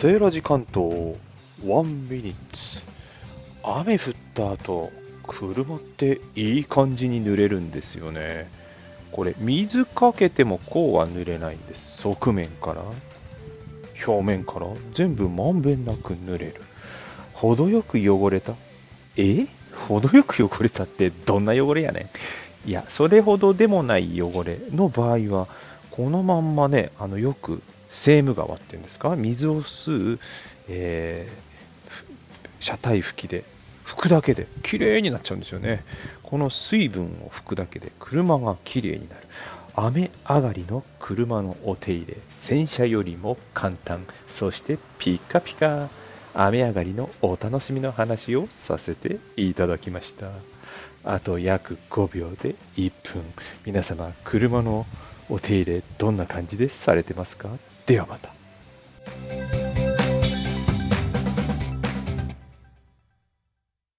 セーラジ関東ワンミニッツ。雨降った後車っていい感じに濡れるんですよね。これ水かけてもこうは濡れないんです。側面から表面から。全部まんべんなく濡れる。程よく汚れた。え？程よく汚れたってどんな汚れやねん。いやそれほどでもない汚れの場合はこのまんまねあのよくセーム川っていうんですか？水を吸う、えー、車体拭きで拭くだけで綺麗になっちゃうんですよね。この水分を拭くだけで車が綺麗になる。雨上がりの車のお手入れ洗車よりも簡単。そしてピカピカ。雨上がりのお楽しみの話をさせていただきました。あと約5秒で1分。皆様車のお手入れどんな感じでされてますか？ではまた。